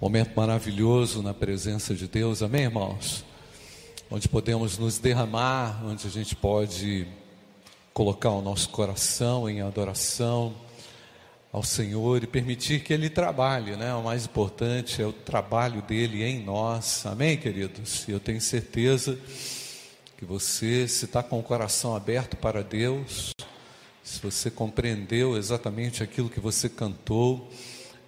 Momento maravilhoso na presença de Deus, amém, irmãos? Onde podemos nos derramar, onde a gente pode colocar o nosso coração em adoração ao Senhor e permitir que Ele trabalhe, né? O mais importante é o trabalho dele em nós, amém, queridos? E eu tenho certeza que você, se está com o coração aberto para Deus, se você compreendeu exatamente aquilo que você cantou,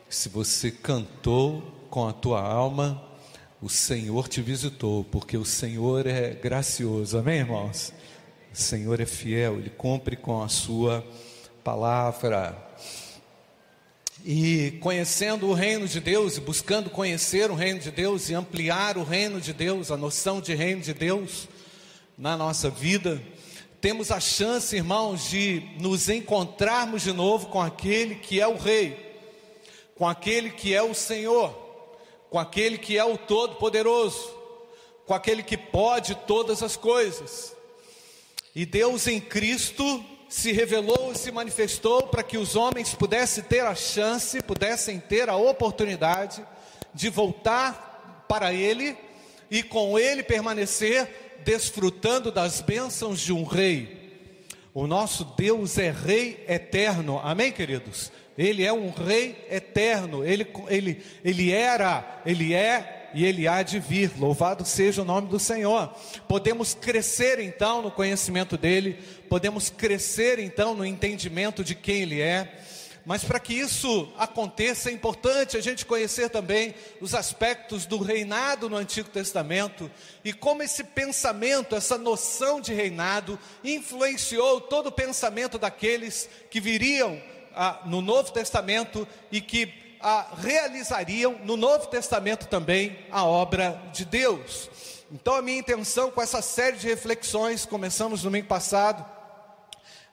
se você cantou com a tua alma, o Senhor te visitou, porque o Senhor é gracioso, amém, irmãos? O Senhor é fiel, Ele cumpre com a sua palavra. E conhecendo o reino de Deus, e buscando conhecer o reino de Deus e ampliar o reino de Deus, a noção de reino de Deus na nossa vida, temos a chance, irmãos, de nos encontrarmos de novo com aquele que é o Rei, com aquele que é o Senhor com aquele que é o Todo-Poderoso, com aquele que pode todas as coisas. E Deus em Cristo se revelou e se manifestou para que os homens pudessem ter a chance, pudessem ter a oportunidade de voltar para Ele e com Ele permanecer desfrutando das bênçãos de um Rei. O nosso Deus é Rei eterno, amém, queridos? Ele é um rei eterno, ele, ele, ele era, ele é e ele há de vir. Louvado seja o nome do Senhor. Podemos crescer então no conhecimento dele, podemos crescer então no entendimento de quem ele é. Mas para que isso aconteça, é importante a gente conhecer também os aspectos do reinado no Antigo Testamento e como esse pensamento, essa noção de reinado, influenciou todo o pensamento daqueles que viriam ah, no Novo Testamento e que ah, realizariam no Novo Testamento também a obra de Deus. Então, a minha intenção com essa série de reflexões, começamos domingo passado,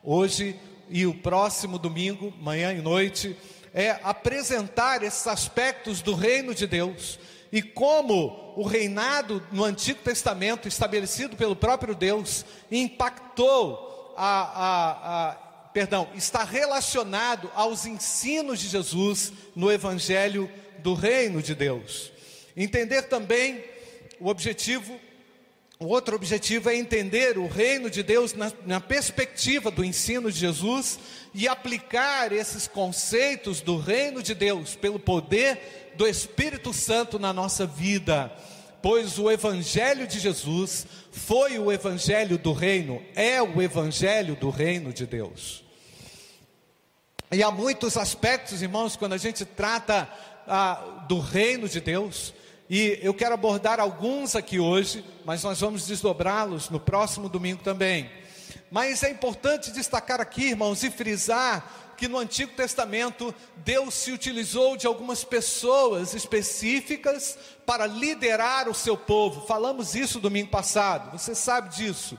hoje e o próximo domingo, manhã e noite, é apresentar esses aspectos do reino de Deus e como o reinado no Antigo Testamento, estabelecido pelo próprio Deus, impactou a, a, a perdão, está relacionado aos ensinos de Jesus no Evangelho do Reino de Deus. Entender também o objetivo, o outro objetivo é entender o reino de Deus na, na perspectiva do ensino de Jesus e aplicar esses conceitos do reino de Deus pelo poder do Espírito Santo na nossa vida pois o Evangelho de Jesus foi o Evangelho do Reino, é o Evangelho do Reino de Deus. E há muitos aspectos, irmãos, quando a gente trata ah, do reino de Deus, e eu quero abordar alguns aqui hoje, mas nós vamos desdobrá-los no próximo domingo também. Mas é importante destacar aqui, irmãos, e frisar que no Antigo Testamento Deus se utilizou de algumas pessoas específicas para liderar o seu povo. Falamos isso domingo passado, você sabe disso.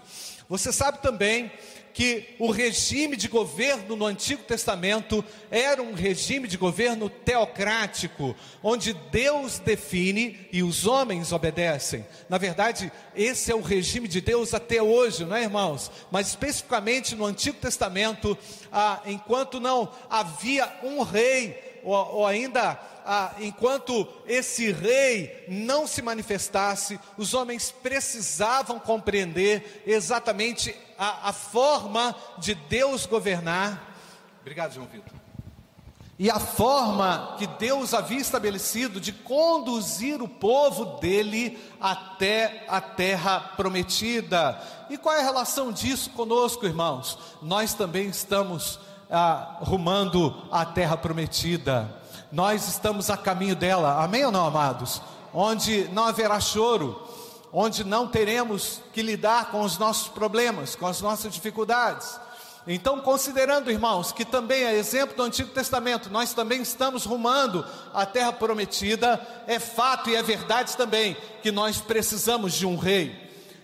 Você sabe também que o regime de governo no Antigo Testamento era um regime de governo teocrático, onde Deus define e os homens obedecem. Na verdade, esse é o regime de Deus até hoje, não é, irmãos? Mas especificamente no Antigo Testamento, ah, enquanto não havia um rei ou, ou ainda ah, enquanto esse rei não se manifestasse, os homens precisavam compreender exatamente a, a forma de Deus governar. Obrigado, João Vitor. E a forma que Deus havia estabelecido de conduzir o povo dele até a terra prometida. E qual é a relação disso conosco, irmãos? Nós também estamos ah, rumando à terra prometida. Nós estamos a caminho dela, amém ou não, amados? Onde não haverá choro, onde não teremos que lidar com os nossos problemas, com as nossas dificuldades. Então, considerando, irmãos, que também é exemplo do Antigo Testamento, nós também estamos rumando à terra prometida, é fato e é verdade também que nós precisamos de um rei,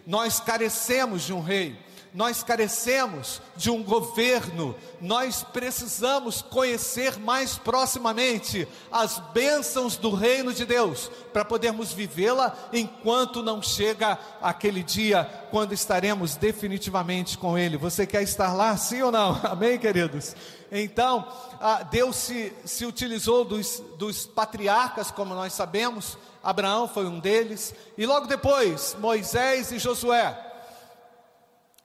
nós carecemos de um rei. Nós carecemos de um governo, nós precisamos conhecer mais proximamente as bênçãos do reino de Deus, para podermos vivê-la enquanto não chega aquele dia quando estaremos definitivamente com Ele. Você quer estar lá, sim ou não? Amém, queridos? Então, Deus se, se utilizou dos, dos patriarcas, como nós sabemos, Abraão foi um deles, e logo depois, Moisés e Josué.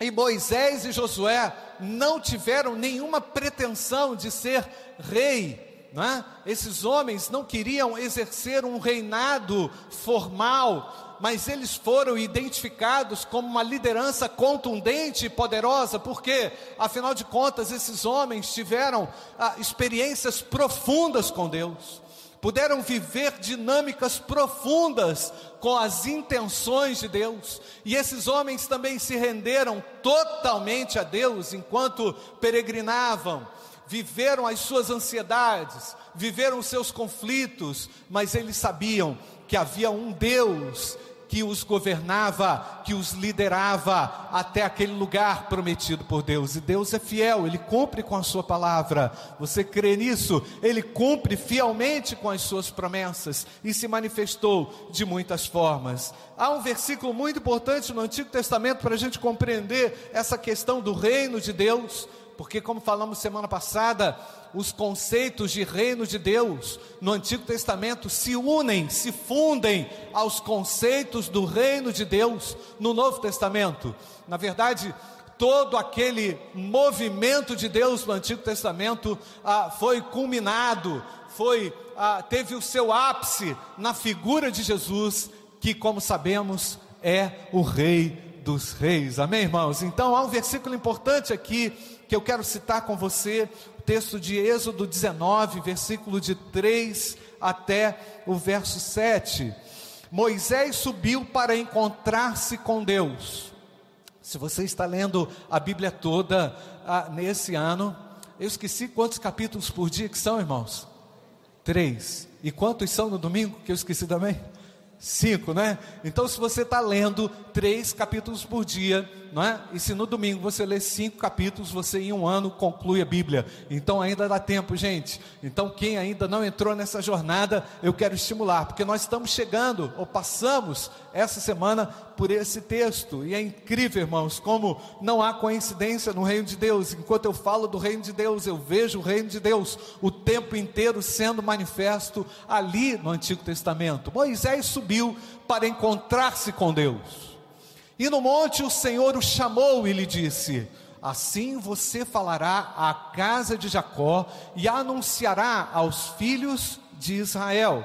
E Moisés e Josué não tiveram nenhuma pretensão de ser rei, não é? Esses homens não queriam exercer um reinado formal, mas eles foram identificados como uma liderança contundente e poderosa, porque, afinal de contas, esses homens tiveram ah, experiências profundas com Deus puderam viver dinâmicas profundas com as intenções de Deus, e esses homens também se renderam totalmente a Deus enquanto peregrinavam, viveram as suas ansiedades, viveram os seus conflitos, mas eles sabiam que havia um Deus que os governava, que os liderava até aquele lugar prometido por Deus. E Deus é fiel, Ele cumpre com a Sua palavra. Você crê nisso? Ele cumpre fielmente com as Suas promessas e se manifestou de muitas formas. Há um versículo muito importante no Antigo Testamento para a gente compreender essa questão do reino de Deus porque, como falamos semana passada, os conceitos de reino de Deus no Antigo Testamento se unem, se fundem aos conceitos do reino de Deus no Novo Testamento. Na verdade, todo aquele movimento de Deus no Antigo Testamento ah, foi culminado, foi ah, teve o seu ápice na figura de Jesus, que, como sabemos, é o Rei dos Reis. Amém, irmãos? Então há um versículo importante aqui que eu quero citar com você, o texto de Êxodo 19, versículo de 3 até o verso 7. Moisés subiu para encontrar-se com Deus. Se você está lendo a Bíblia toda ah, nesse ano, eu esqueci quantos capítulos por dia que são, irmãos? Três. E quantos são no domingo, que eu esqueci também? Cinco, né? Então, se você está lendo três capítulos por dia, não é? E se no domingo você lê cinco capítulos, você em um ano conclui a Bíblia. Então ainda dá tempo, gente. Então quem ainda não entrou nessa jornada, eu quero estimular, porque nós estamos chegando ou passamos essa semana por esse texto. E é incrível, irmãos, como não há coincidência no reino de Deus. Enquanto eu falo do reino de Deus, eu vejo o reino de Deus o tempo inteiro sendo manifesto ali no Antigo Testamento. Moisés subiu para encontrar-se com Deus. E no monte o Senhor o chamou e lhe disse: Assim você falará à casa de Jacó e anunciará aos filhos de Israel.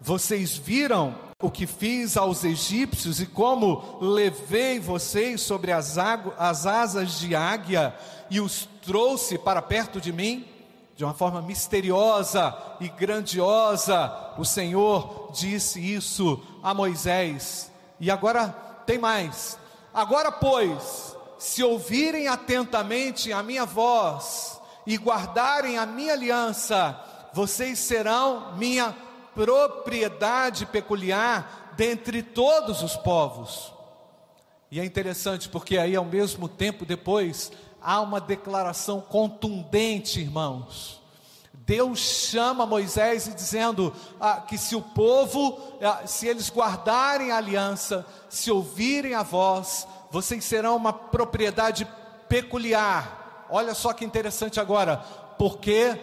Vocês viram o que fiz aos egípcios e como levei vocês sobre as, as asas de águia e os trouxe para perto de mim? De uma forma misteriosa e grandiosa, o Senhor disse isso a Moisés. E agora tem mais. Agora, pois, se ouvirem atentamente a minha voz e guardarem a minha aliança, vocês serão minha propriedade peculiar dentre todos os povos. E é interessante porque aí, ao mesmo tempo, depois, há uma declaração contundente, irmãos Deus chama Moisés e dizendo ah, que se o povo, ah, se eles guardarem a aliança, se ouvirem a voz, vocês serão uma propriedade peculiar. Olha só que interessante agora, porque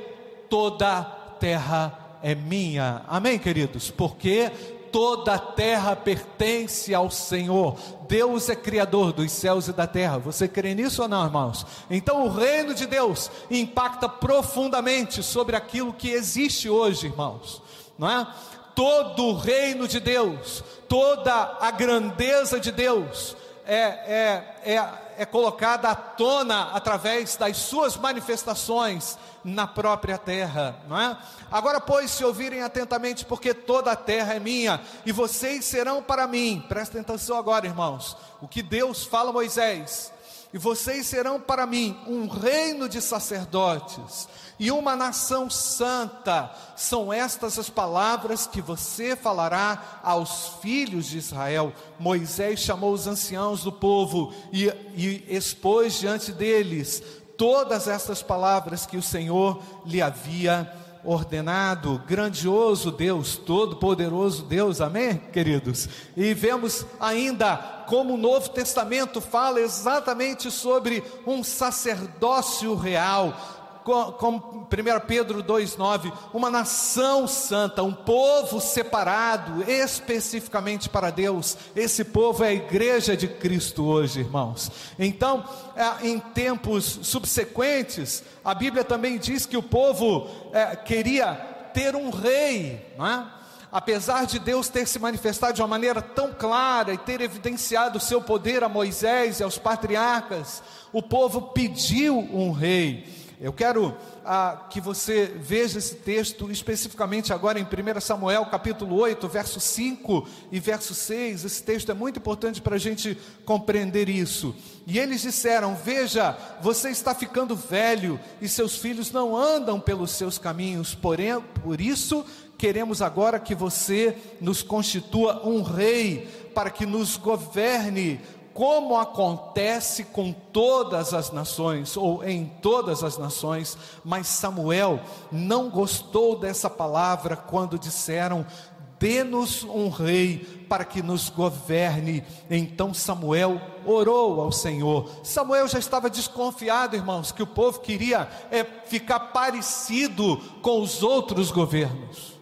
toda terra é minha. Amém, queridos? Porque toda a terra pertence ao Senhor. Deus é criador dos céus e da terra. Você crê nisso ou não, irmãos? Então o reino de Deus impacta profundamente sobre aquilo que existe hoje, irmãos. Não é? Todo o reino de Deus, toda a grandeza de Deus é, é, é, é colocada à tona através das suas manifestações na própria terra, não é? Agora, pois, se ouvirem atentamente, porque toda a terra é minha, e vocês serão para mim, prestem atenção agora, irmãos, o que Deus fala a Moisés, e vocês serão para mim um reino de sacerdotes e uma nação santa. São estas as palavras que você falará aos filhos de Israel. Moisés chamou os anciãos do povo e, e expôs diante deles todas estas palavras que o Senhor lhe havia ordenado, grandioso Deus, todo-poderoso Deus, amém, queridos? E vemos ainda como o Novo Testamento fala exatamente sobre um sacerdócio real, como 1 Pedro 2,9, uma nação santa, um povo separado especificamente para Deus. Esse povo é a igreja de Cristo hoje, irmãos. Então, é, em tempos subsequentes, a Bíblia também diz que o povo é, queria ter um rei, não é? apesar de Deus ter se manifestado de uma maneira tão clara e ter evidenciado o seu poder a Moisés e aos patriarcas, o povo pediu um rei. Eu quero ah, que você veja esse texto especificamente agora em 1 Samuel capítulo 8, verso 5 e verso 6. Esse texto é muito importante para a gente compreender isso. E eles disseram: Veja, você está ficando velho e seus filhos não andam pelos seus caminhos, porém, por isso queremos agora que você nos constitua um rei para que nos governe como acontece com todas as nações, ou em todas as nações, mas Samuel não gostou dessa palavra quando disseram: dê-nos um rei para que nos governe. Então Samuel orou ao Senhor. Samuel já estava desconfiado, irmãos, que o povo queria é, ficar parecido com os outros governos,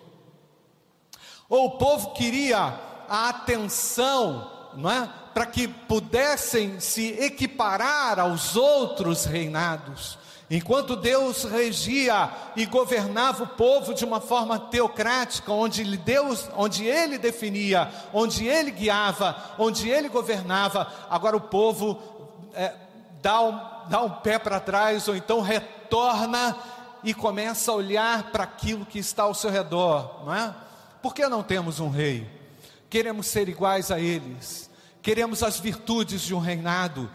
ou o povo queria a atenção, não é? Para que pudessem se equiparar aos outros reinados. Enquanto Deus regia e governava o povo de uma forma teocrática, onde Deus, onde Ele definia, onde Ele guiava, onde Ele governava, agora o povo é, dá, um, dá um pé para trás, ou então retorna e começa a olhar para aquilo que está ao seu redor, não é? Por que não temos um rei? Queremos ser iguais a eles queremos as virtudes de um reinado,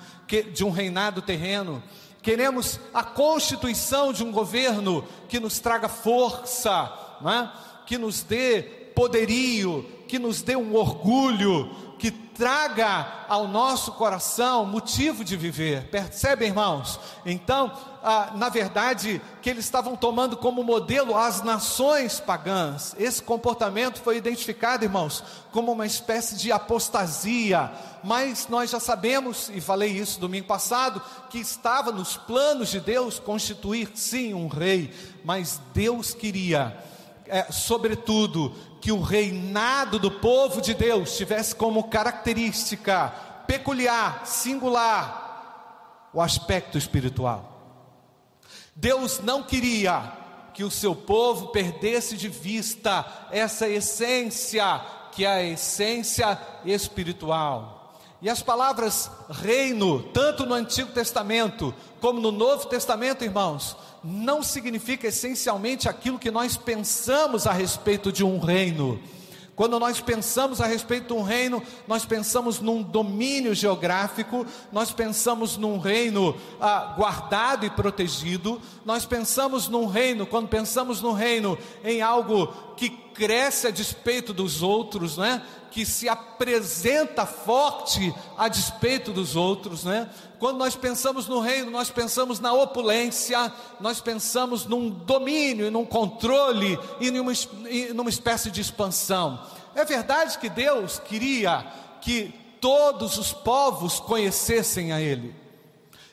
de um reinado terreno, queremos a constituição de um governo que nos traga força, é? que nos dê poderio, que nos dê um orgulho, que traga ao nosso coração motivo de viver. Percebem, irmãos? Então, ah, na verdade, que eles estavam tomando como modelo as nações pagãs. Esse comportamento foi identificado, irmãos, como uma espécie de apostasia. Mas nós já sabemos, e falei isso domingo passado, que estava nos planos de Deus constituir sim um rei, mas Deus queria, é, sobretudo, que o reinado do povo de Deus tivesse como característica peculiar, singular, o aspecto espiritual. Deus não queria que o seu povo perdesse de vista essa essência, que é a essência espiritual. E as palavras reino, tanto no Antigo Testamento como no Novo Testamento, irmãos, não significa essencialmente aquilo que nós pensamos a respeito de um reino. Quando nós pensamos a respeito de um reino, nós pensamos num domínio geográfico, nós pensamos num reino ah, guardado e protegido, nós pensamos num reino, quando pensamos no reino, em algo que cresce a despeito dos outros, né? que se apresenta forte a despeito dos outros, né? Quando nós pensamos no reino, nós pensamos na opulência, nós pensamos num domínio e num controle e numa, e numa espécie de expansão. É verdade que Deus queria que todos os povos conhecessem a Ele.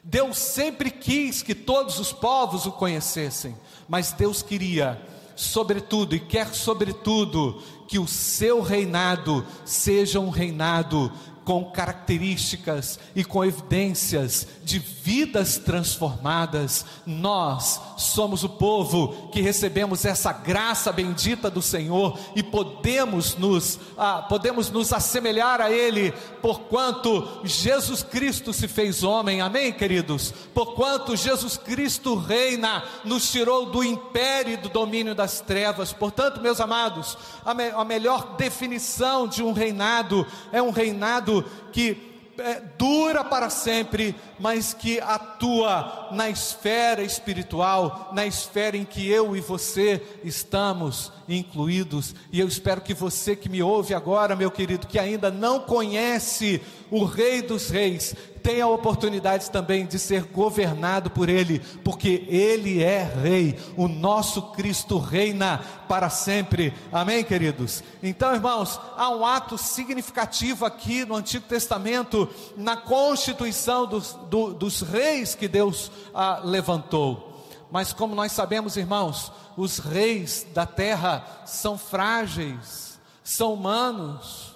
Deus sempre quis que todos os povos o conhecessem, mas Deus queria, sobretudo, e quer sobretudo, que o seu reinado seja um reinado com características e com evidências de vidas transformadas. Nós somos o povo que recebemos essa graça bendita do Senhor e podemos nos ah, podemos nos assemelhar a Ele, porquanto Jesus Cristo se fez homem. Amém, queridos? Porquanto Jesus Cristo reina, nos tirou do império e do domínio das trevas. Portanto, meus amados, a, me, a melhor definição de um reinado é um reinado que é, dura para sempre, mas que atua na esfera espiritual, na esfera em que eu e você estamos incluídos. E eu espero que você que me ouve agora, meu querido, que ainda não conhece o Rei dos Reis, tenha oportunidade também de ser governado por Ele, porque Ele é Rei, o nosso Cristo reina para sempre. Amém, queridos? Então, irmãos, há um ato significativo aqui no Antigo Testamento, na constituição dos, do, dos reis que Deus ah, levantou. Mas, como nós sabemos, irmãos, os reis da terra são frágeis, são humanos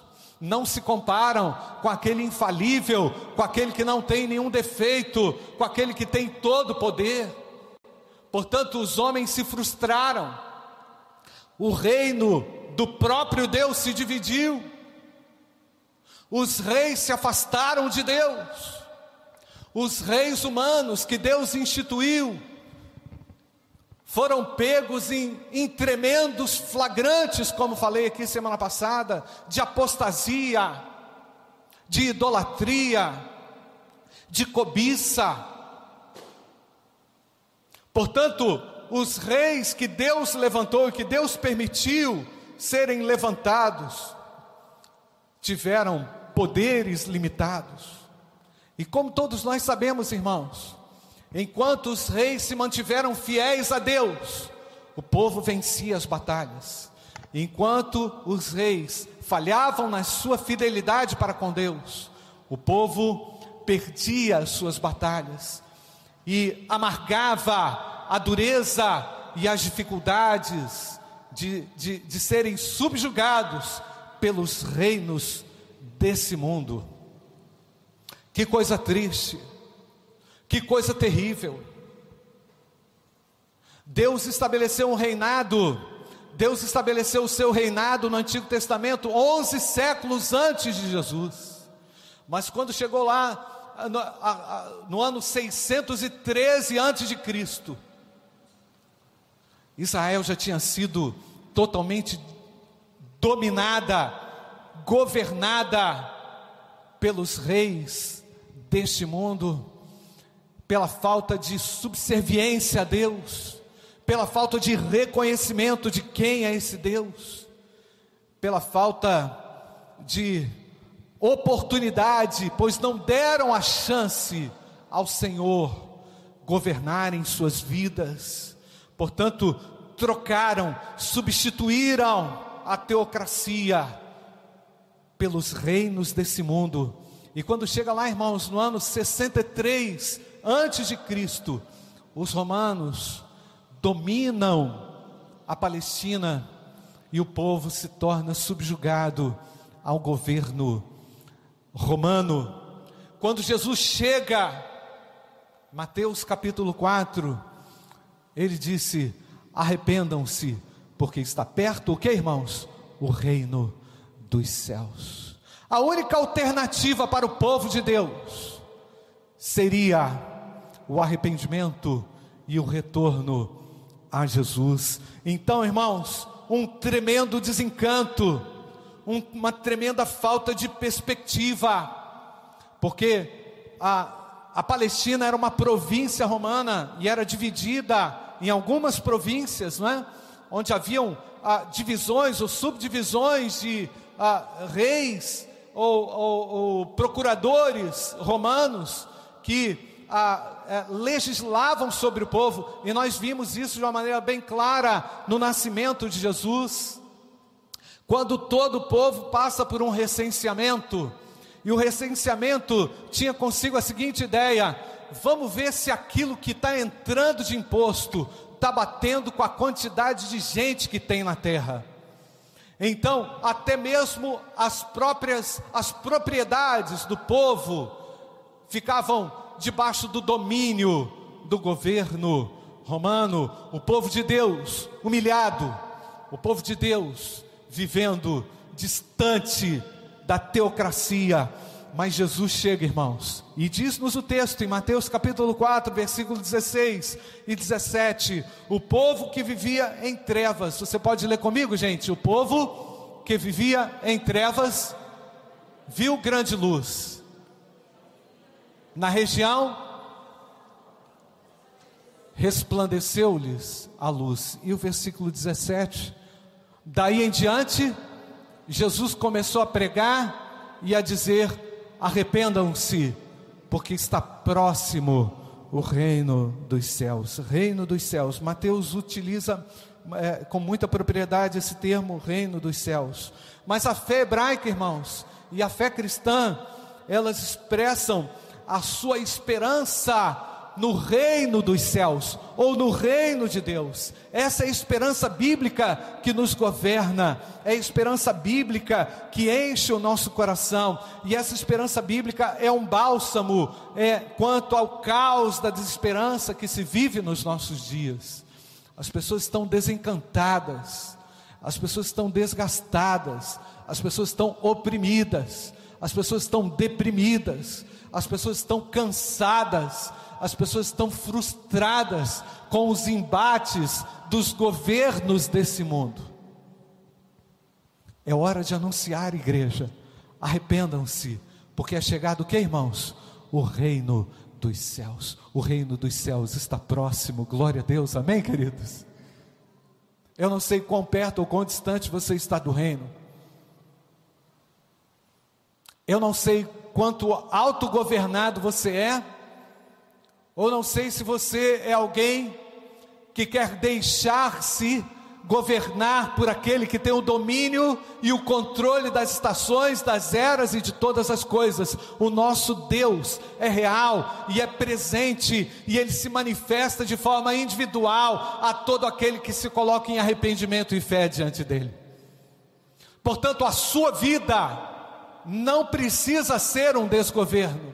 não se comparam com aquele infalível, com aquele que não tem nenhum defeito, com aquele que tem todo o poder. Portanto, os homens se frustraram, o reino do próprio Deus se dividiu, os reis se afastaram de Deus, os reis humanos que Deus instituiu, foram pegos em, em, tremendos flagrantes, como falei aqui semana passada, de apostasia, de idolatria, de cobiça. Portanto, os reis que Deus levantou e que Deus permitiu serem levantados, tiveram poderes limitados. E como todos nós sabemos, irmãos, Enquanto os reis se mantiveram fiéis a Deus, o povo vencia as batalhas. Enquanto os reis falhavam na sua fidelidade para com Deus, o povo perdia as suas batalhas e amargava a dureza e as dificuldades de, de, de serem subjugados pelos reinos desse mundo. Que coisa triste que coisa terrível. Deus estabeleceu um reinado, Deus estabeleceu o seu reinado no Antigo Testamento 11 séculos antes de Jesus. Mas quando chegou lá no, a, a, no ano 613 antes de Cristo, Israel já tinha sido totalmente dominada, governada pelos reis deste mundo pela falta de subserviência a Deus, pela falta de reconhecimento de quem é esse Deus, pela falta de oportunidade, pois não deram a chance ao Senhor governar em suas vidas, portanto, trocaram, substituíram a teocracia pelos reinos desse mundo. E quando chega lá, irmãos, no ano 63 antes de Cristo, os romanos dominam a Palestina e o povo se torna subjugado ao governo romano. Quando Jesus chega, Mateus capítulo 4, ele disse: arrependam-se, porque está perto o que, irmãos? O reino dos céus. A única alternativa para o povo de Deus seria o arrependimento e o retorno a Jesus. Então, irmãos, um tremendo desencanto, um, uma tremenda falta de perspectiva, porque a, a Palestina era uma província romana e era dividida em algumas províncias, não é? onde haviam ah, divisões ou subdivisões de ah, reis ou, ou, ou procuradores romanos que é, legislavam sobre o povo, e nós vimos isso de uma maneira bem clara no nascimento de Jesus. Quando todo o povo passa por um recenseamento, e o recenseamento tinha consigo a seguinte ideia: vamos ver se aquilo que está entrando de imposto está batendo com a quantidade de gente que tem na terra. Então, até mesmo as próprias as propriedades do povo ficavam debaixo do domínio do governo romano, o povo de Deus humilhado, o povo de Deus vivendo distante da teocracia. Mas Jesus chega, irmãos, e diz-nos o texto em Mateus capítulo 4, versículo 16 e 17: o povo que vivia em trevas, você pode ler comigo, gente? O povo que vivia em trevas viu grande luz na região, resplandeceu-lhes a luz. E o versículo 17, daí em diante, Jesus começou a pregar e a dizer: arrependam-se, porque está próximo o reino dos céus. Reino dos céus. Mateus utiliza é, com muita propriedade esse termo, reino dos céus. Mas a fé hebraica, irmãos, e a fé cristã, elas expressam a sua esperança no reino dos céus ou no reino de Deus. Essa é a esperança bíblica que nos governa, é a esperança bíblica que enche o nosso coração, e essa esperança bíblica é um bálsamo é, quanto ao caos da desesperança que se vive nos nossos dias. As pessoas estão desencantadas, as pessoas estão desgastadas, as pessoas estão oprimidas, as pessoas estão deprimidas, as pessoas estão cansadas, as pessoas estão frustradas com os embates dos governos desse mundo. É hora de anunciar, igreja, arrependam-se, porque é chegado o que, irmãos? O reino dos céus. O reino dos céus está próximo. Glória a Deus. Amém, queridos? Eu não sei quão perto ou quão distante você está do reino. Eu não sei quanto autogovernado você é. Ou não sei se você é alguém que quer deixar-se governar por aquele que tem o domínio e o controle das estações, das eras e de todas as coisas. O nosso Deus é real e é presente e ele se manifesta de forma individual a todo aquele que se coloca em arrependimento e fé diante dele. Portanto, a sua vida não precisa ser um desgoverno.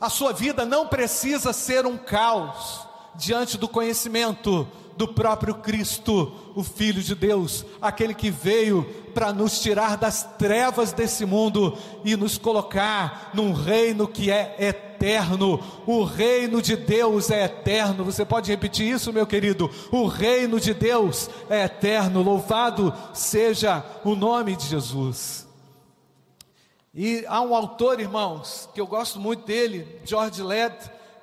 A sua vida não precisa ser um caos diante do conhecimento do próprio Cristo, o Filho de Deus, aquele que veio para nos tirar das trevas desse mundo e nos colocar num reino que é eterno. O reino de Deus é eterno. Você pode repetir isso, meu querido? O reino de Deus é eterno. Louvado seja o nome de Jesus. E há um autor, irmãos, que eu gosto muito dele, George Led.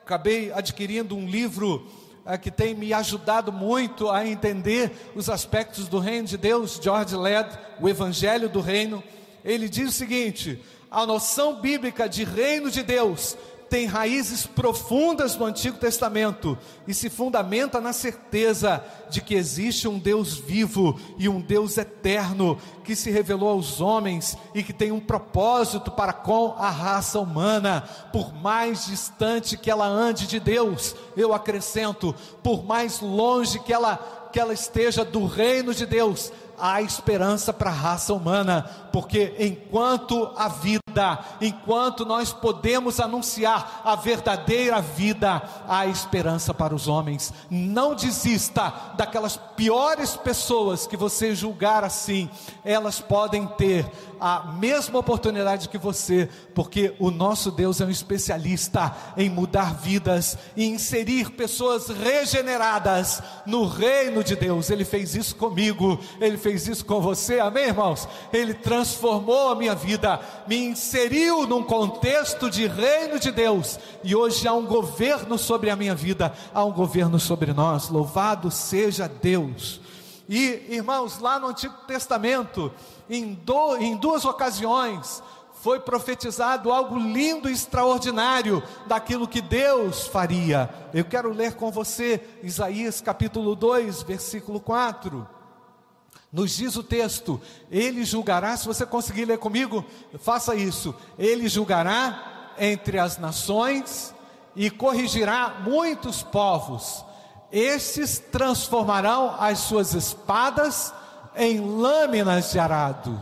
Acabei adquirindo um livro é, que tem me ajudado muito a entender os aspectos do reino de Deus, George Led, o Evangelho do Reino. Ele diz o seguinte: a noção bíblica de reino de Deus tem raízes profundas no Antigo Testamento e se fundamenta na certeza de que existe um Deus vivo e um Deus eterno que se revelou aos homens e que tem um propósito para com a raça humana. Por mais distante que ela ande de Deus, eu acrescento, por mais longe que ela que ela esteja do reino de Deus, há esperança para a raça humana, porque enquanto a vida, enquanto nós podemos anunciar a verdadeira vida, há esperança para os homens. Não desista daquelas piores pessoas que você julgar assim, elas podem ter a mesma oportunidade que você, porque o nosso Deus é um especialista em mudar vidas e inserir pessoas regeneradas no reino de Deus. Ele fez isso comigo, ele fez isso com você, amém, irmãos? Ele transformou a minha vida, me inseriu num contexto de reino de Deus e hoje há um governo sobre a minha vida, há um governo sobre nós. Louvado seja Deus. E, irmãos, lá no Antigo Testamento, em, do, em duas ocasiões, foi profetizado algo lindo e extraordinário daquilo que Deus faria. Eu quero ler com você Isaías capítulo 2, versículo 4. Nos diz o texto: Ele julgará, se você conseguir ler comigo, faça isso. Ele julgará entre as nações e corrigirá muitos povos. Estes transformarão as suas espadas em lâminas de arado,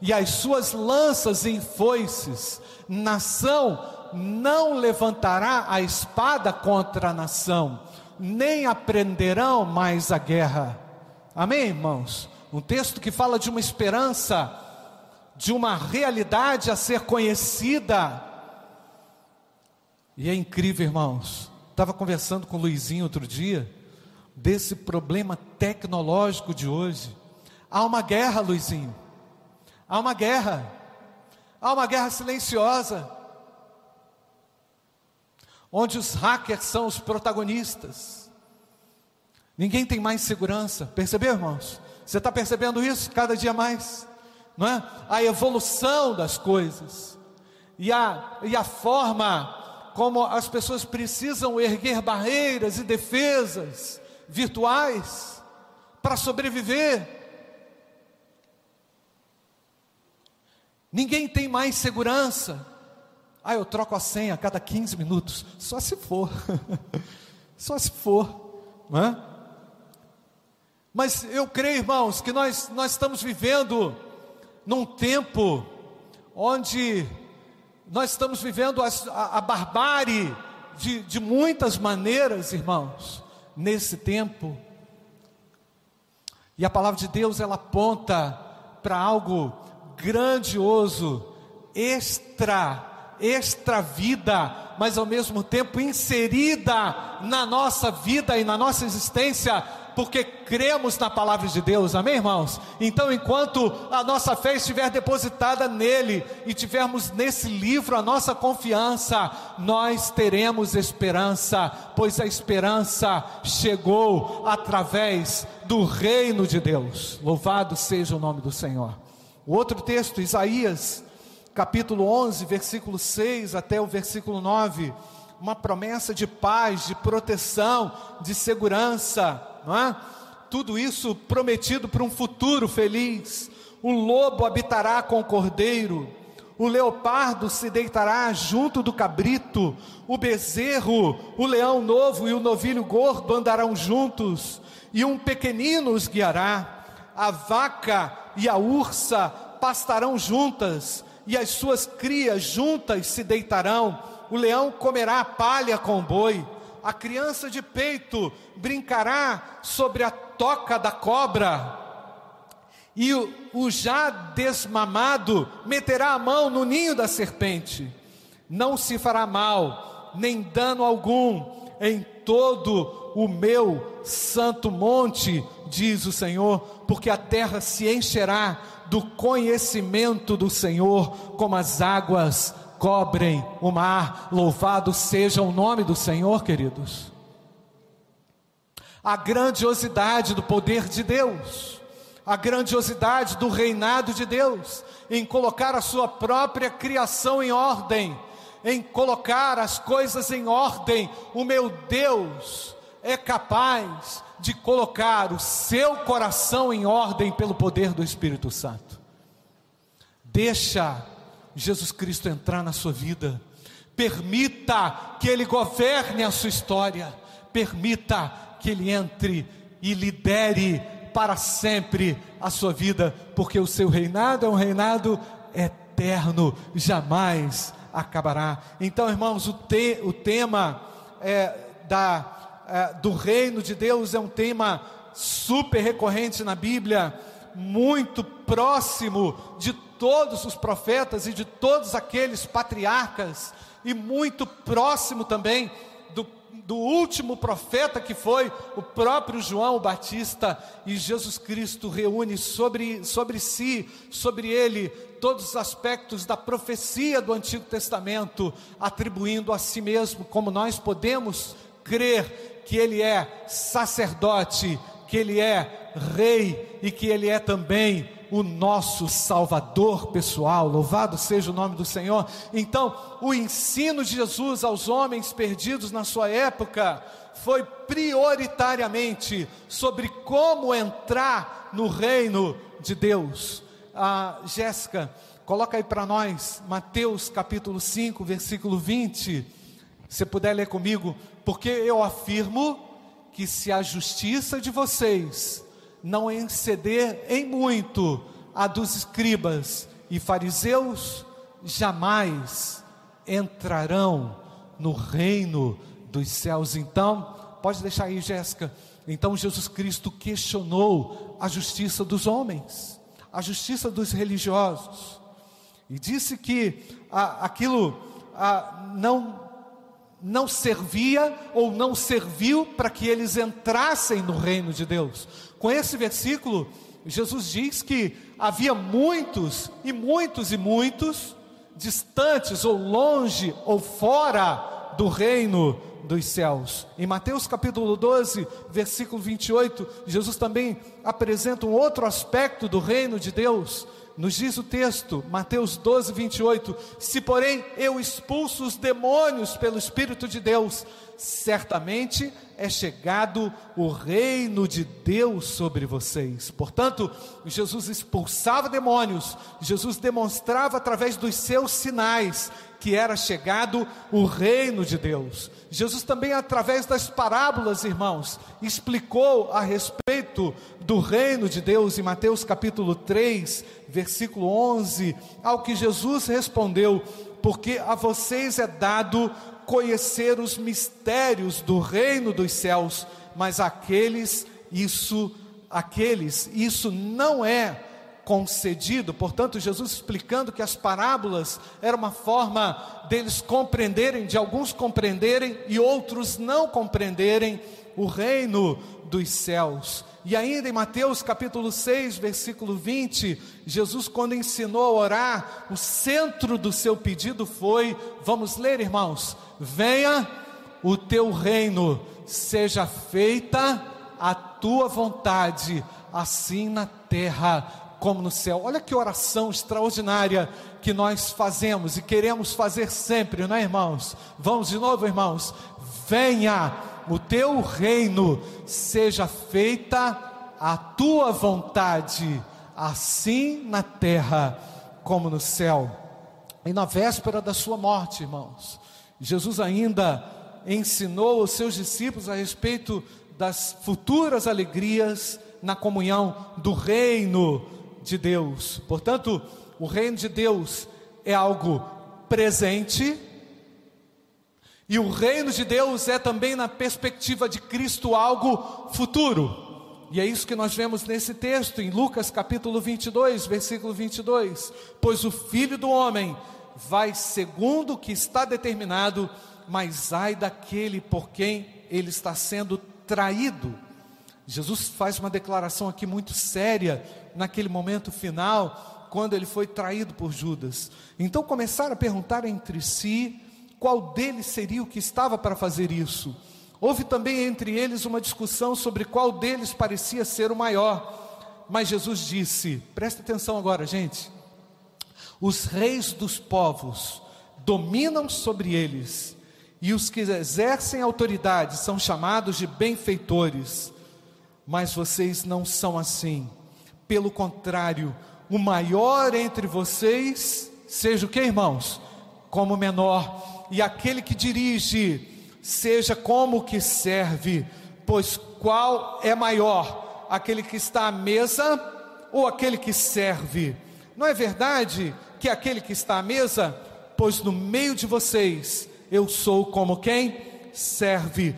e as suas lanças em foices. Nação não levantará a espada contra a nação, nem aprenderão mais a guerra. Amém, irmãos? Um texto que fala de uma esperança, de uma realidade a ser conhecida. E é incrível, irmãos. Estava conversando com o Luizinho outro dia, desse problema tecnológico de hoje. Há uma guerra, Luizinho. Há uma guerra. Há uma guerra silenciosa. onde os hackers são os protagonistas. Ninguém tem mais segurança, percebeu, irmãos? Você está percebendo isso cada dia mais, não é? A evolução das coisas e a, e a forma como as pessoas precisam erguer barreiras e defesas virtuais para sobreviver. Ninguém tem mais segurança. Ah, eu troco a senha a cada 15 minutos. Só se for. Só se for. Não é? Mas eu creio, irmãos, que nós, nós estamos vivendo num tempo onde nós estamos vivendo a, a, a barbárie de, de muitas maneiras, irmãos, nesse tempo. E a palavra de Deus ela aponta para algo grandioso, extra, extra vida, mas ao mesmo tempo inserida na nossa vida e na nossa existência porque cremos na palavra de Deus, amém, irmãos? Então, enquanto a nossa fé estiver depositada nele e tivermos nesse livro a nossa confiança, nós teremos esperança, pois a esperança chegou através do reino de Deus. Louvado seja o nome do Senhor. O outro texto, Isaías, capítulo 11, versículo 6 até o versículo 9 uma promessa de paz, de proteção, de segurança não é? Tudo isso prometido para um futuro feliz. O lobo habitará com o cordeiro, o leopardo se deitará junto do cabrito, o bezerro, o leão novo e o novilho gordo andarão juntos, e um pequenino os guiará. A vaca e a ursa pastarão juntas, e as suas crias juntas se deitarão. O leão comerá palha com o boi a criança de peito brincará sobre a toca da cobra, e o, o já desmamado meterá a mão no ninho da serpente. Não se fará mal, nem dano algum em todo o meu santo monte, diz o Senhor, porque a terra se encherá do conhecimento do Senhor, como as águas cobrem o mar. Louvado seja o nome do Senhor, queridos. A grandiosidade do poder de Deus, a grandiosidade do reinado de Deus, em colocar a sua própria criação em ordem, em colocar as coisas em ordem. O meu Deus é capaz de colocar o seu coração em ordem pelo poder do Espírito Santo. Deixa Jesus Cristo entrar na sua vida. Permita que Ele governe a sua história. Permita que Ele entre e lidere para sempre a sua vida, porque o seu reinado é um reinado eterno, jamais acabará. Então, irmãos, o, te, o tema é, da, é, do reino de Deus é um tema super recorrente na Bíblia, muito próximo de todos os profetas e de todos aqueles patriarcas, e muito próximo também do, do último profeta que foi o próprio João Batista, e Jesus Cristo reúne sobre, sobre si, sobre ele, todos os aspectos da profecia do Antigo Testamento, atribuindo a si mesmo, como nós podemos crer que ele é sacerdote, que ele é rei e que ele é também o nosso Salvador pessoal, louvado seja o nome do Senhor. Então, o ensino de Jesus aos homens perdidos na sua época foi prioritariamente sobre como entrar no reino de Deus. Ah, Jéssica, coloca aí para nós Mateus capítulo 5, versículo 20. Se puder ler comigo, porque eu afirmo que se a justiça de vocês não exceder em muito a dos escribas e fariseus, jamais entrarão no reino dos céus. Então, pode deixar aí, Jéssica. Então, Jesus Cristo questionou a justiça dos homens, a justiça dos religiosos, e disse que ah, aquilo ah, não não servia ou não serviu para que eles entrassem no reino de Deus. Com esse versículo, Jesus diz que havia muitos e muitos e muitos distantes ou longe ou fora do reino dos céus. Em Mateus capítulo 12, versículo 28, Jesus também apresenta um outro aspecto do reino de Deus. Nos diz o texto, Mateus 12, 28: Se porém eu expulso os demônios pelo Espírito de Deus, certamente é chegado o reino de Deus sobre vocês. Portanto, Jesus expulsava demônios, Jesus demonstrava através dos seus sinais que era chegado o reino de Deus. Jesus também, através das parábolas, irmãos, explicou a respeito do reino de Deus em Mateus capítulo 3, versículo 11, ao que Jesus respondeu: Porque a vocês é dado conhecer os mistérios do reino dos céus, mas aqueles isso aqueles isso não é concedido. Portanto, Jesus explicando que as parábolas era uma forma deles compreenderem, de alguns compreenderem e outros não compreenderem o reino dos céus. E ainda em Mateus capítulo 6, versículo 20, Jesus, quando ensinou a orar, o centro do seu pedido foi: vamos ler, irmãos, venha o teu reino, seja feita a tua vontade, assim na terra como no céu. Olha que oração extraordinária que nós fazemos e queremos fazer sempre, não é, irmãos? Vamos de novo, irmãos. Venha o teu reino, seja feita a tua vontade, assim na terra como no céu. E na véspera da sua morte, irmãos, Jesus ainda ensinou os seus discípulos a respeito das futuras alegrias na comunhão do reino de Deus. Portanto, o reino de Deus é algo presente, e o reino de Deus é também, na perspectiva de Cristo, algo futuro. E é isso que nós vemos nesse texto, em Lucas capítulo 22, versículo 22. Pois o filho do homem vai segundo o que está determinado, mas ai daquele por quem ele está sendo traído. Jesus faz uma declaração aqui muito séria naquele momento final, quando ele foi traído por Judas. Então começaram a perguntar entre si qual deles seria o que estava para fazer isso. Houve também entre eles uma discussão sobre qual deles parecia ser o maior. Mas Jesus disse: presta atenção agora, gente. Os reis dos povos dominam sobre eles, e os que exercem autoridade são chamados de benfeitores. Mas vocês não são assim. Pelo contrário, o maior entre vocês seja o que, irmãos? Como menor, e aquele que dirige seja como que serve, pois qual é maior, aquele que está à mesa ou aquele que serve? Não é verdade que aquele que está à mesa, pois no meio de vocês eu sou como quem serve.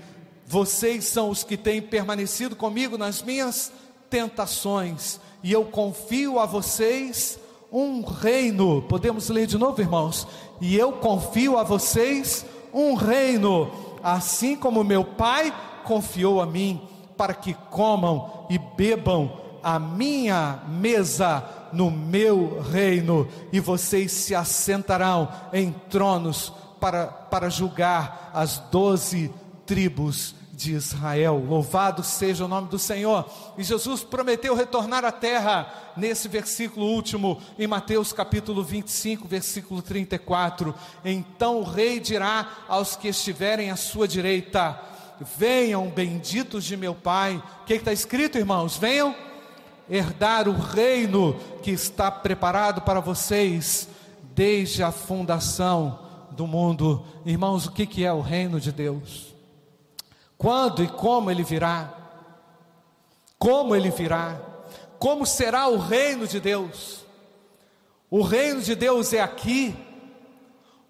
Vocês são os que têm permanecido comigo nas minhas tentações e eu confio a vocês um reino. Podemos ler de novo, irmãos? E eu confio a vocês um reino, assim como meu Pai confiou a mim, para que comam e bebam a minha mesa no meu reino, e vocês se assentarão em tronos para, para julgar as doze tribos de Israel. Louvado seja o nome do Senhor. E Jesus prometeu retornar à terra nesse versículo último, em Mateus capítulo 25, versículo 34. Então o rei dirá aos que estiverem à sua direita: Venham, benditos de meu Pai. O que está escrito, irmãos? Venham herdar o reino que está preparado para vocês desde a fundação do mundo. Irmãos, o que, que é o reino de Deus? Quando e como ele virá? Como ele virá? Como será o reino de Deus? O reino de Deus é aqui,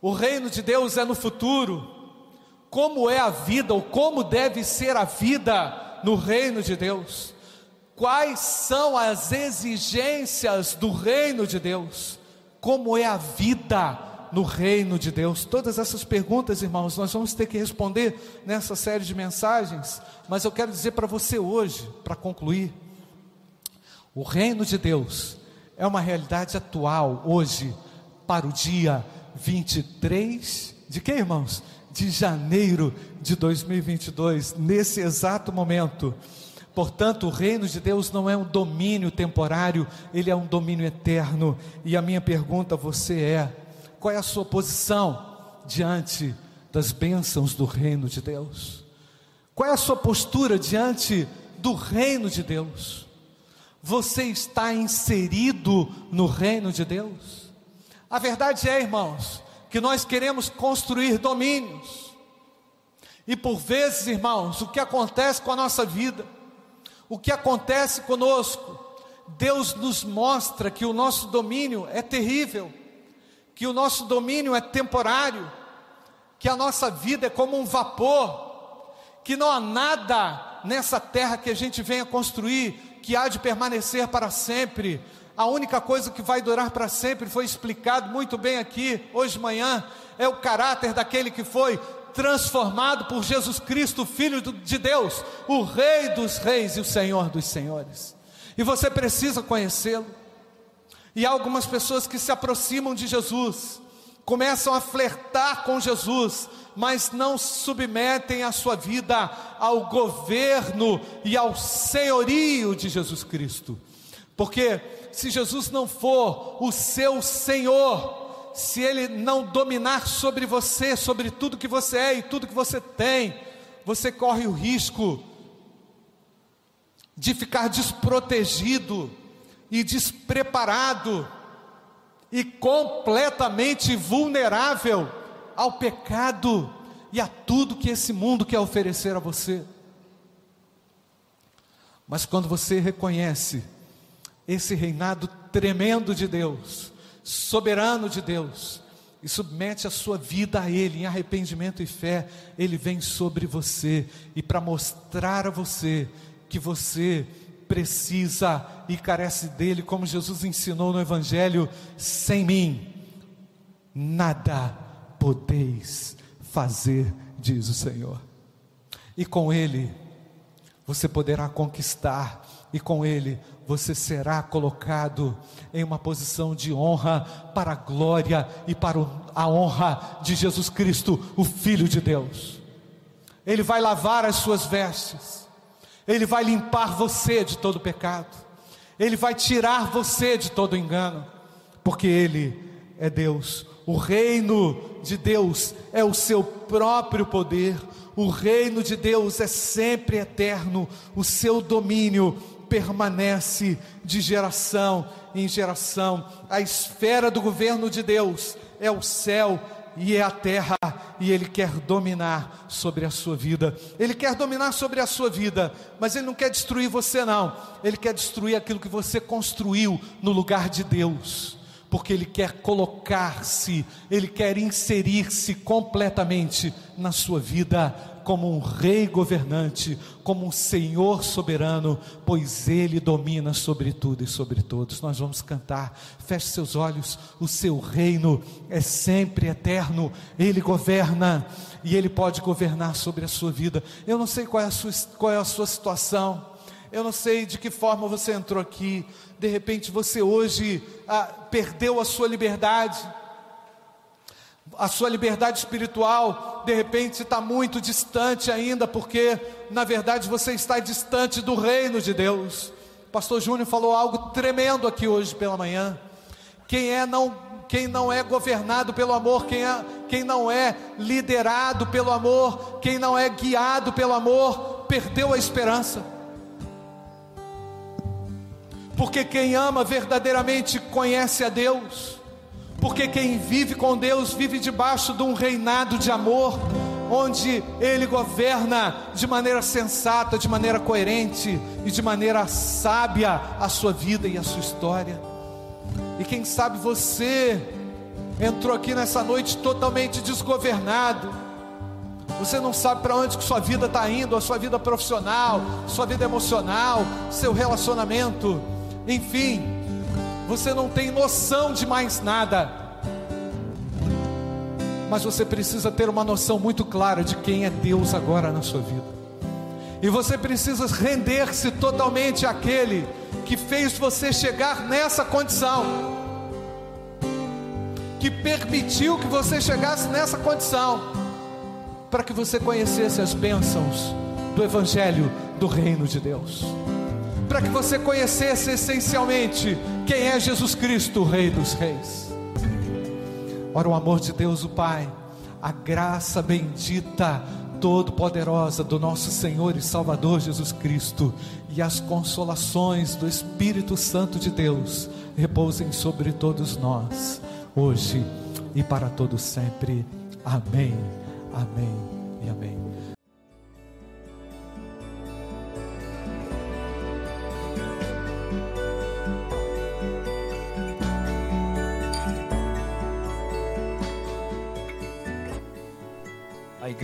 o reino de Deus é no futuro. Como é a vida, ou como deve ser a vida no reino de Deus? Quais são as exigências do reino de Deus? Como é a vida no reino de Deus? Todas essas perguntas, irmãos, nós vamos ter que responder nessa série de mensagens, mas eu quero dizer para você hoje, para concluir, o reino de Deus é uma realidade atual hoje, para o dia 23 de que, irmãos? de janeiro de 2022, nesse exato momento. Portanto, o reino de Deus não é um domínio temporário, ele é um domínio eterno. E a minha pergunta a você é: qual é a sua posição diante das bênçãos do reino de Deus? Qual é a sua postura diante do reino de Deus? Você está inserido no reino de Deus? A verdade é, irmãos, que nós queremos construir domínios. E por vezes, irmãos, o que acontece com a nossa vida, o que acontece conosco, Deus nos mostra que o nosso domínio é terrível, que o nosso domínio é temporário, que a nossa vida é como um vapor, que não há nada nessa terra que a gente venha construir que há de permanecer para sempre. A única coisa que vai durar para sempre foi explicado muito bem aqui hoje de manhã, é o caráter daquele que foi transformado por Jesus Cristo, Filho de Deus, o Rei dos Reis e o Senhor dos Senhores. E você precisa conhecê-lo. E há algumas pessoas que se aproximam de Jesus, começam a flertar com Jesus, mas não submetem a sua vida ao governo e ao senhorio de Jesus Cristo. Porque se Jesus não for o seu Senhor, se Ele não dominar sobre você, sobre tudo que você é e tudo que você tem, você corre o risco de ficar desprotegido e despreparado e completamente vulnerável ao pecado e a tudo que esse mundo quer oferecer a você. Mas quando você reconhece esse reinado tremendo de Deus, soberano de Deus, e submete a sua vida a Ele em arrependimento e fé, Ele vem sobre você e para mostrar a você que você precisa e carece dele, como Jesus ensinou no Evangelho: sem mim, nada podeis fazer, diz o Senhor. E com Ele você poderá conquistar, e com Ele você será colocado em uma posição de honra para a glória e para a honra de Jesus Cristo, o Filho de Deus. Ele vai lavar as suas vestes, Ele vai limpar você de todo pecado, Ele vai tirar você de todo engano, porque Ele é Deus. O reino de Deus é o seu próprio poder, o reino de Deus é sempre eterno, o seu domínio permanece de geração em geração. A esfera do governo de Deus é o céu e é a terra, e Ele quer dominar sobre a sua vida. Ele quer dominar sobre a sua vida, mas Ele não quer destruir você, não. Ele quer destruir aquilo que você construiu no lugar de Deus porque Ele quer colocar-se, Ele quer inserir-se completamente na sua vida como um rei governante, como um senhor soberano, pois Ele domina sobre tudo e sobre todos. Nós vamos cantar, feche seus olhos, o seu reino é sempre eterno, Ele governa e Ele pode governar sobre a sua vida. Eu não sei qual é a sua, qual é a sua situação, eu não sei de que forma você entrou aqui, de repente você hoje ah, perdeu a sua liberdade, a sua liberdade espiritual, de repente está muito distante ainda, porque na verdade você está distante do reino de Deus. O pastor Júnior falou algo tremendo aqui hoje pela manhã. Quem é não quem não é governado pelo amor, quem, é, quem não é liderado pelo amor, quem não é guiado pelo amor, perdeu a esperança porque quem ama verdadeiramente conhece a Deus, porque quem vive com Deus vive debaixo de um reinado de amor, onde Ele governa de maneira sensata, de maneira coerente e de maneira sábia a sua vida e a sua história. E quem sabe você entrou aqui nessa noite totalmente desgovernado. Você não sabe para onde que sua vida está indo, a sua vida profissional, sua vida emocional, seu relacionamento enfim, você não tem noção de mais nada. Mas você precisa ter uma noção muito clara de quem é Deus agora na sua vida. E você precisa render-se totalmente àquele que fez você chegar nessa condição, que permitiu que você chegasse nessa condição. para que você conhecesse as bênçãos do Evangelho do Reino de Deus, para que você conhecesse essencialmente quem é Jesus Cristo, o Rei dos Reis. Ora, o amor de Deus, o Pai, a graça bendita, todo-poderosa do nosso Senhor e Salvador Jesus Cristo e as consolações do Espírito Santo de Deus repousem sobre todos nós, hoje e para todos sempre. Amém, amém e amém.